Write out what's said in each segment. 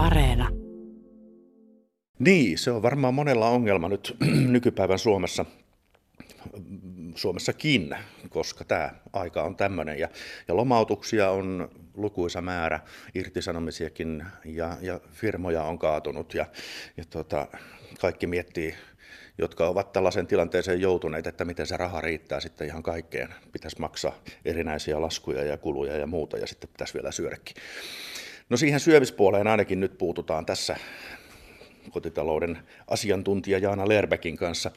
Areena. Niin, se on varmaan monella ongelma nyt nykypäivän Suomessa, Suomessakin, koska tämä aika on tämmöinen. Ja, ja lomautuksia on lukuisa määrä, irtisanomisiakin ja, ja firmoja on kaatunut ja, ja tota, kaikki miettii jotka ovat tällaisen tilanteeseen joutuneet, että miten se raha riittää sitten ihan kaikkeen. Pitäisi maksaa erinäisiä laskuja ja kuluja ja muuta ja sitten pitäisi vielä syödäkin. No siihen syömispuoleen ainakin nyt puututaan tässä kotitalouden asiantuntija Jaana Lerbekin kanssa.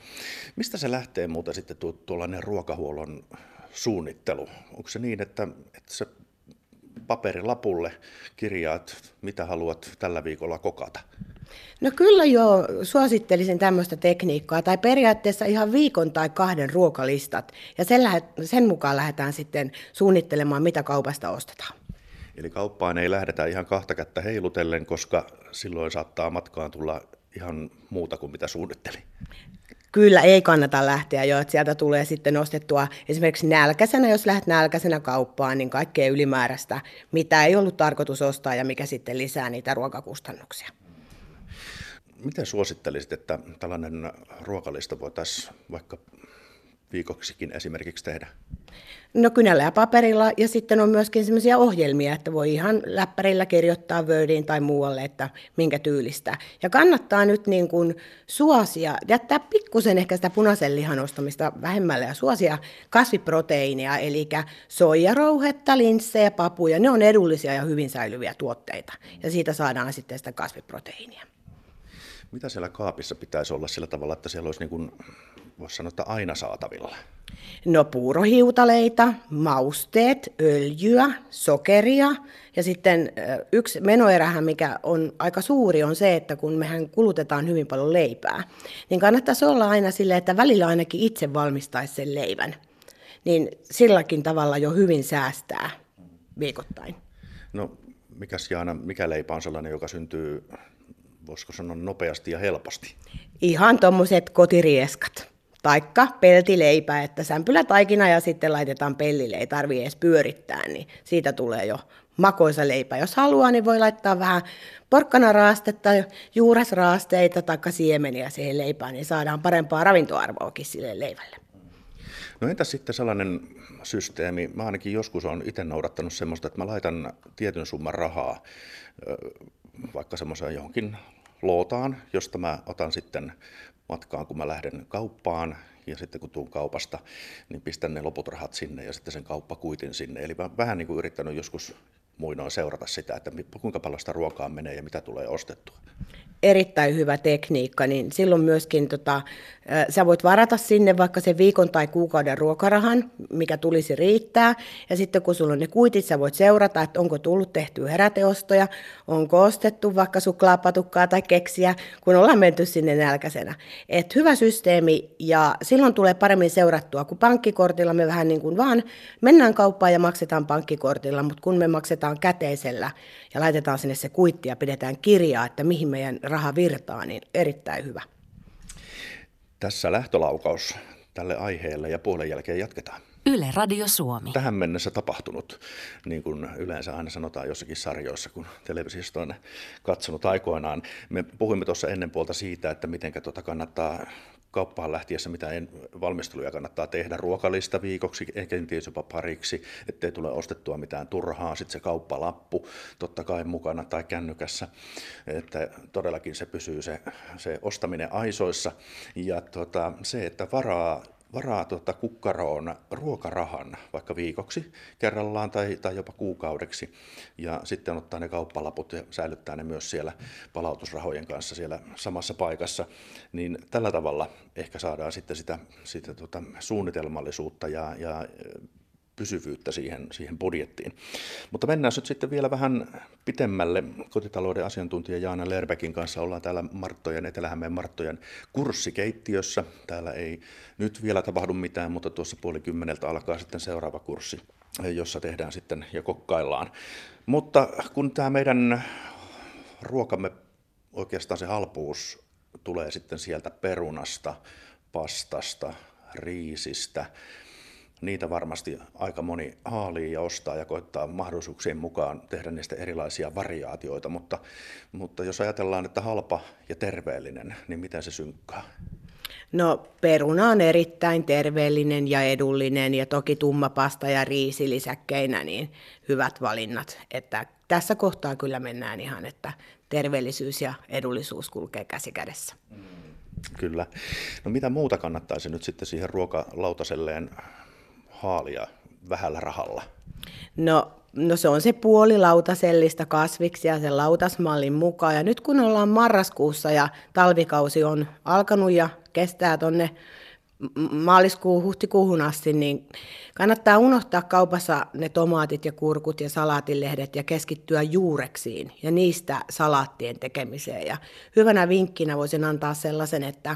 Mistä se lähtee muuta sitten tuo, tuollainen ruokahuollon suunnittelu? Onko se niin, että, että se paperilapulle kirjaat, mitä haluat tällä viikolla kokata? No kyllä jo suosittelisin tämmöistä tekniikkaa, tai periaatteessa ihan viikon tai kahden ruokalistat, ja sen, lähet, sen mukaan lähdetään sitten suunnittelemaan, mitä kaupasta ostetaan. Eli kauppaan ei lähdetä ihan kahta kättä heilutellen, koska silloin saattaa matkaan tulla ihan muuta kuin mitä suunnitteli. Kyllä ei kannata lähteä jo, että sieltä tulee sitten ostettua esimerkiksi nälkäisenä, jos lähdet nälkäisenä kauppaan, niin kaikkea ylimääräistä, mitä ei ollut tarkoitus ostaa ja mikä sitten lisää niitä ruokakustannuksia. Miten suosittelisit, että tällainen ruokalista voitaisiin vaikka viikoksikin esimerkiksi tehdä? No kynällä ja paperilla ja sitten on myöskin sellaisia ohjelmia, että voi ihan läppärillä kirjoittaa Wordiin tai muualle, että minkä tyylistä. Ja kannattaa nyt niin kuin suosia, jättää pikkusen ehkä sitä punaisen lihan ostamista vähemmälle ja suosia kasviproteiinia, eli soijarouhetta, linssejä, papuja, ne on edullisia ja hyvin säilyviä tuotteita. Ja siitä saadaan sitten sitä kasviproteiinia. Mitä siellä kaapissa pitäisi olla sillä tavalla, että siellä olisi niin kuin, voisi sanoa, että aina saatavilla? No puurohiutaleita, mausteet, öljyä, sokeria ja sitten yksi menoerähän, mikä on aika suuri, on se, että kun mehän kulutetaan hyvin paljon leipää, niin kannattaisi olla aina sille, että välillä ainakin itse valmistaisi sen leivän. Niin silläkin tavalla jo hyvin säästää viikoittain. No, mikäs Jaana, mikä leipä on sellainen, joka syntyy voisiko sanoa nopeasti ja helposti? Ihan tuommoiset kotirieskat. Taikka peltileipä, että sämpylätaikina ja sitten laitetaan pellille, ei tarvitse edes pyörittää, niin siitä tulee jo makoisa leipä. Jos haluaa, niin voi laittaa vähän porkkanaraastetta, juuresraasteita tai siemeniä siihen leipään, niin saadaan parempaa ravintoarvoakin sille leivälle. No entäs sitten sellainen systeemi, mä ainakin joskus olen itse noudattanut semmoista, että mä laitan tietyn summan rahaa vaikka semmoiseen johonkin lootaan, josta mä otan sitten matkaan, kun mä lähden kauppaan ja sitten kun tuun kaupasta, niin pistän ne loput rahat sinne ja sitten sen kauppakuitin sinne. Eli mä vähän niin kuin yrittänyt joskus muinoin seurata sitä, että kuinka paljon sitä ruokaa menee ja mitä tulee ostettua erittäin hyvä tekniikka, niin silloin myöskin tota, sä voit varata sinne vaikka sen viikon tai kuukauden ruokarahan, mikä tulisi riittää. Ja sitten kun sulla on ne kuitit, sä voit seurata, että onko tullut tehty heräteostoja, onko ostettu vaikka suklaapatukkaa tai keksiä, kun ollaan menty sinne nälkäisenä. Et hyvä systeemi ja silloin tulee paremmin seurattua, kun pankkikortilla me vähän niin kuin vaan mennään kauppaan ja maksetaan pankkikortilla, mutta kun me maksetaan käteisellä ja laitetaan sinne se kuitti ja pidetään kirjaa, että mihin meidän raha virtaa, niin erittäin hyvä. Tässä lähtölaukaus tälle aiheelle ja puolen jälkeen jatketaan. Yle Radio Suomi. Tähän mennessä tapahtunut, niin kuin yleensä aina sanotaan jossakin sarjoissa, kun televisiosta on katsonut aikoinaan. Me puhuimme tuossa ennen puolta siitä, että miten tuota kannattaa kauppaan lähtiessä, mitä en, valmisteluja kannattaa tehdä ruokalista viikoksi, kenties jopa pariksi, ettei tule ostettua mitään turhaa, sitten se kauppalappu totta kai mukana tai kännykässä, että todellakin se pysyy se, se ostaminen aisoissa. Ja tota, se, että varaa varaa tuota kukkaroon ruokarahan vaikka viikoksi kerrallaan tai, tai jopa kuukaudeksi. Ja sitten ottaa ne kauppalaput ja säilyttää ne myös siellä palautusrahojen kanssa siellä samassa paikassa, niin tällä tavalla ehkä saadaan sitten sitä, sitä tuota suunnitelmallisuutta ja, ja pysyvyyttä siihen, siihen budjettiin. Mutta mennään nyt sitten vielä vähän pitemmälle. Kotitalouden asiantuntija Jaana Lerbekin kanssa ollaan täällä Marttojen, Etelä-Hämeen Marttojen kurssikeittiössä. Täällä ei nyt vielä tapahdu mitään, mutta tuossa puoli kymmeneltä alkaa sitten seuraava kurssi, jossa tehdään sitten ja kokkaillaan. Mutta kun tämä meidän ruokamme, oikeastaan se halpuus tulee sitten sieltä perunasta, pastasta, riisistä, niitä varmasti aika moni haalii ja ostaa ja koittaa mahdollisuuksien mukaan tehdä niistä erilaisia variaatioita, mutta, mutta jos ajatellaan, että halpa ja terveellinen, niin miten se synkkaa? No peruna on erittäin terveellinen ja edullinen ja toki tummapasta ja riisi lisäkkeinä, niin hyvät valinnat. Että tässä kohtaa kyllä mennään ihan, että terveellisyys ja edullisuus kulkee käsi kädessä. Mm, kyllä. No mitä muuta kannattaisi nyt sitten siihen ruokalautaselleen haalia vähällä rahalla? No No se on se puoli lautasellista kasviksia sen lautasmallin mukaan. Ja nyt kun ollaan marraskuussa ja talvikausi on alkanut ja kestää tonne maaliskuun, huhtikuuhun asti, niin kannattaa unohtaa kaupassa ne tomaatit ja kurkut ja salaatilehdet ja keskittyä juureksiin ja niistä salaattien tekemiseen. Ja hyvänä vinkkinä voisin antaa sellaisen, että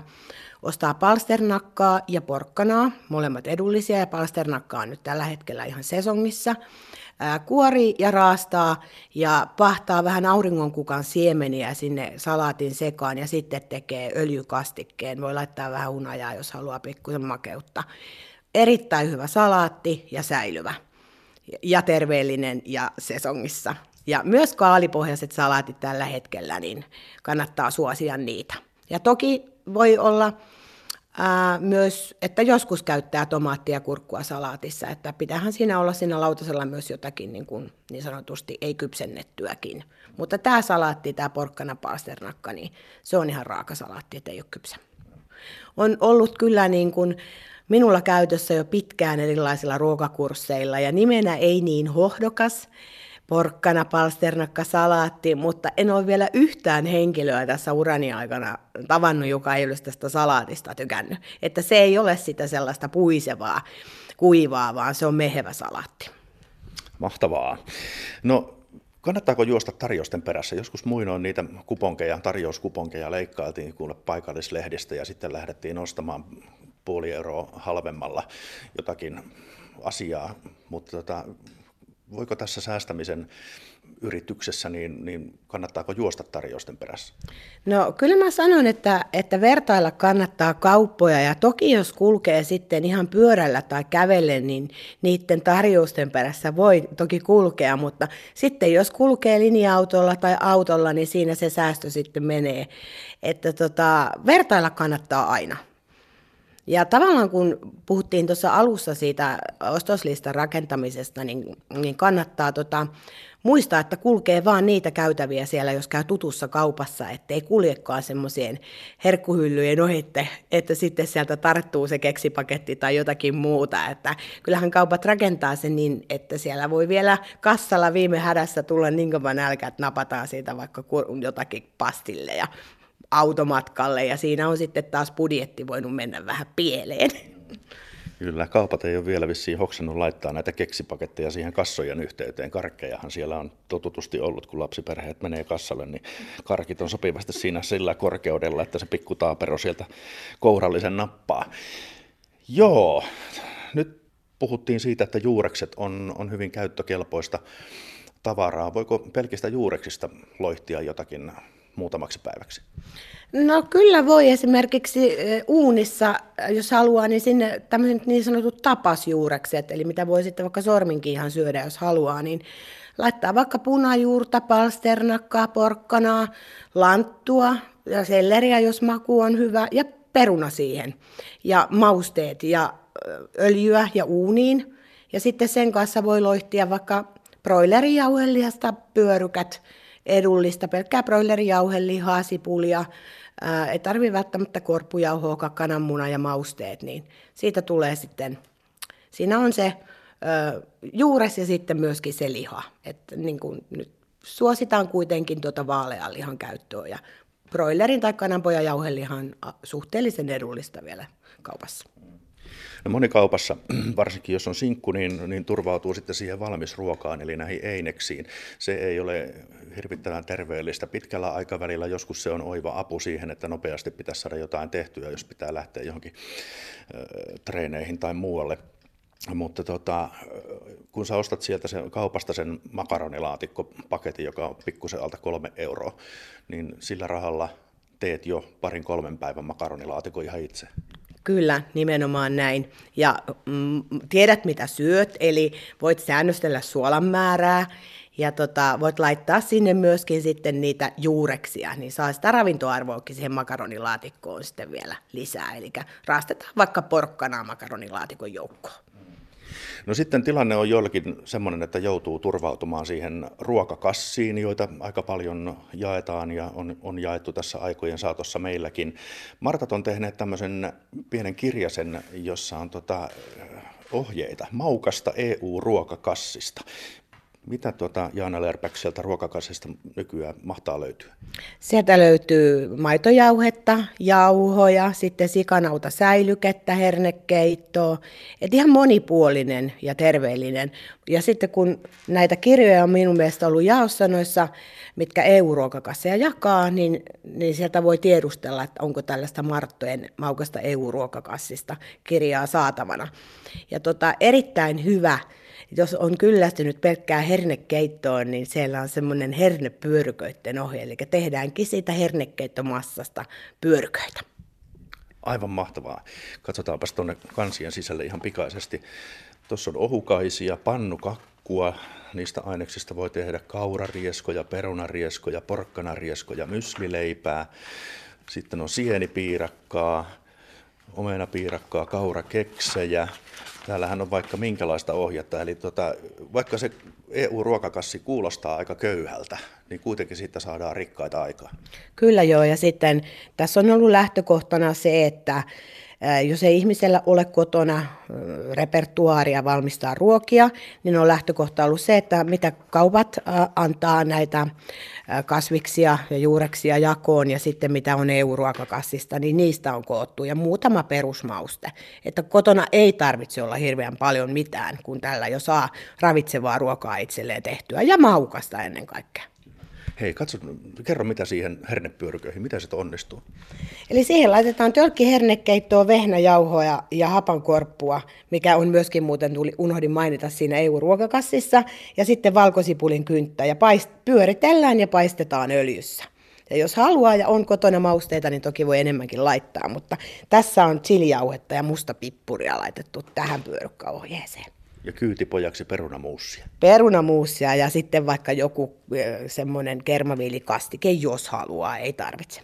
ostaa palsternakkaa ja porkkanaa, molemmat edullisia ja palsternakkaa on nyt tällä hetkellä ihan sesongissa – kuori ja raastaa ja pahtaa vähän auringonkukan siemeniä sinne salaatin sekaan ja sitten tekee öljykastikkeen. Voi laittaa vähän hunajaa, jos haluaa pikkusen makeutta. Erittäin hyvä salaatti ja säilyvä ja terveellinen ja sesongissa. Ja myös kaalipohjaiset salaatit tällä hetkellä, niin kannattaa suosia niitä. Ja toki voi olla Ää, myös, että joskus käyttää tomaattia ja kurkkua salaatissa, että pitäähän siinä olla siinä lautasella myös jotakin niin, kuin, niin sanotusti ei kypsennettyäkin. Mutta tämä salaatti, tämä porkkana pasternakka, niin se on ihan raaka salaatti, että ei ole kypsä. On ollut kyllä niin kuin minulla käytössä jo pitkään erilaisilla ruokakursseilla ja nimenä ei niin hohdokas, porkkana, palsternakka, salaatti, mutta en ole vielä yhtään henkilöä tässä urani aikana tavannut, joka ei olisi tästä salaatista tykännyt. Että se ei ole sitä sellaista puisevaa, kuivaa, vaan se on mehevä salaatti. Mahtavaa. No Kannattaako juosta tarjousten perässä? Joskus muinoin niitä kuponkeja, tarjouskuponkeja leikkailtiin kuule paikallislehdistä ja sitten lähdettiin ostamaan puoli euroa halvemmalla jotakin asiaa, mutta tota, voiko tässä säästämisen yrityksessä, niin, niin kannattaako juosta tarjousten perässä? No kyllä mä sanon, että, että vertailla kannattaa kauppoja ja toki jos kulkee sitten ihan pyörällä tai kävellen, niin niiden tarjousten perässä voi toki kulkea, mutta sitten jos kulkee linja-autolla tai autolla, niin siinä se säästö sitten menee. Että tota, vertailla kannattaa aina. Ja tavallaan kun puhuttiin tuossa alussa siitä ostoslistan rakentamisesta, niin, niin kannattaa tota, muistaa, että kulkee vaan niitä käytäviä siellä, jos käy tutussa kaupassa, ettei kuljekaan semmoisien herkkuhyllyjen ohitte, että sitten sieltä tarttuu se keksipaketti tai jotakin muuta. Että kyllähän kaupat rakentaa sen niin, että siellä voi vielä kassalla viime hädässä tulla niin kova nälkä, että napataan siitä vaikka jotakin pastille ja automatkalle ja siinä on sitten taas budjetti voinut mennä vähän pieleen. Kyllä, kaupat ei ole vielä vissiin hoksannut laittaa näitä keksipaketteja siihen kassojen yhteyteen. Karkkejahan siellä on totutusti ollut, kun lapsiperheet menee kassalle, niin karkit on sopivasti siinä sillä korkeudella, että se pikku taapero sieltä kourallisen nappaa. Joo, nyt puhuttiin siitä, että juurekset on, on hyvin käyttökelpoista tavaraa. Voiko pelkistä juureksista loihtia jotakin muutamaksi päiväksi? No kyllä voi esimerkiksi uunissa, jos haluaa, niin sinne tämmöiset niin sanotut tapasjuurekset, eli mitä voi sitten vaikka sorminkin ihan syödä, jos haluaa, niin laittaa vaikka punajuurta, palsternakkaa, porkkanaa, lanttua ja selleriä, jos maku on hyvä, ja peruna siihen, ja mausteet ja öljyä ja uuniin. Ja sitten sen kanssa voi loihtia vaikka broilerijauhelihasta pyörykät, edullista, pelkkää broilerijauhelihaa, sipulia, ää, ei tarvitse välttämättä korppujauhoa, kananmuna ja mausteet, niin siitä tulee sitten, siinä on se ää, juures ja sitten myöskin se liha. Että niin kuin nyt suositaan kuitenkin tuota vaalean lihan käyttöä ja broilerin tai kananpojan jauhelihan suhteellisen edullista vielä kaupassa. No moni kaupassa, varsinkin jos on sinkku, niin, niin turvautuu sitten siihen valmisruokaan, eli näihin eineksiin. Se ei ole hirvittävän terveellistä. Pitkällä aikavälillä joskus se on oiva apu siihen, että nopeasti pitäisi saada jotain tehtyä, jos pitää lähteä johonkin ö, treeneihin tai muualle. Mutta tota, kun sä ostat sieltä sen, kaupasta sen makaronilaatikkopaketin, joka on pikkusen alta kolme euroa, niin sillä rahalla teet jo parin kolmen päivän makaronilaatikon ihan itse. Kyllä, nimenomaan näin. Ja mm, tiedät, mitä syöt, eli voit säännöstellä suolan määrää, ja tota, voit laittaa sinne myöskin sitten niitä juureksia, niin saa sitä ravintoarvoakin siihen makaronilaatikkoon sitten vielä lisää. Eli raastetaan vaikka porkkanaa makaronilaatikon joukkoon. No sitten tilanne on joillekin semmoinen, että joutuu turvautumaan siihen ruokakassiin, joita aika paljon jaetaan ja on, on jaettu tässä aikojen saatossa meilläkin. Martat on tehneet tämmöisen pienen kirjasen, jossa on tota, ohjeita maukasta EU-ruokakassista. Mitä tuota Jaana Lerpäk sieltä ruokakassista nykyään mahtaa löytyä? Sieltä löytyy maitojauhetta, jauhoja, sitten sikanauta säilykettä, hernekeittoa. Et ihan monipuolinen ja terveellinen. Ja sitten kun näitä kirjoja on minun mielestä ollut jaossa noissa, mitkä EU-ruokakasseja jakaa, niin, niin sieltä voi tiedustella, että onko tällaista Marttojen maukasta EU-ruokakassista kirjaa saatavana. Ja tota, erittäin hyvä jos on kyllästynyt pelkkää hernekeittoon, niin siellä on semmoinen hernepyöryköiden ohje, eli tehdäänkin siitä hernekeittomassasta pyöryköitä. Aivan mahtavaa. Katsotaanpas tuonne kansien sisälle ihan pikaisesti. Tuossa on ohukaisia, pannukakkua, niistä aineksista voi tehdä kaurarieskoja, perunarieskoja, porkkanarieskoja, myslileipää. Sitten on sienipiirakkaa, omenapiirakkaa, kaurakeksejä, Täällähän on vaikka minkälaista ohjetta, eli tota, vaikka se EU-ruokakassi kuulostaa aika köyhältä, niin kuitenkin siitä saadaan rikkaita aikaa. Kyllä joo, ja sitten tässä on ollut lähtökohtana se, että jos ei ihmisellä ole kotona repertuaaria valmistaa ruokia, niin on lähtökohta ollut se, että mitä kaupat antaa näitä kasviksia ja juureksia jakoon ja sitten mitä on EU-ruokakassista, niin niistä on koottu ja muutama perusmauste. Että kotona ei tarvitse olla hirveän paljon mitään, kun tällä jo saa ravitsevaa ruokaa itselleen tehtyä ja maukasta ennen kaikkea. Hei, katso, kerro mitä siihen hernepyöryköihin, mitä se onnistuu? Eli siihen laitetaan tölkki hernekeittoa, vehnäjauhoja ja hapankorppua, mikä on myöskin muuten tuli, unohdin mainita siinä EU-ruokakassissa, ja sitten valkosipulin kynttä, ja paist, pyöritellään ja paistetaan öljyssä. Ja jos haluaa ja on kotona mausteita, niin toki voi enemmänkin laittaa, mutta tässä on chilijauhetta ja musta pippuria laitettu tähän pyörykkäohjeeseen ja kyytipojaksi perunamuussia. Perunamuussia ja sitten vaikka joku semmoinen kermaviilikastike, jos haluaa, ei tarvitse.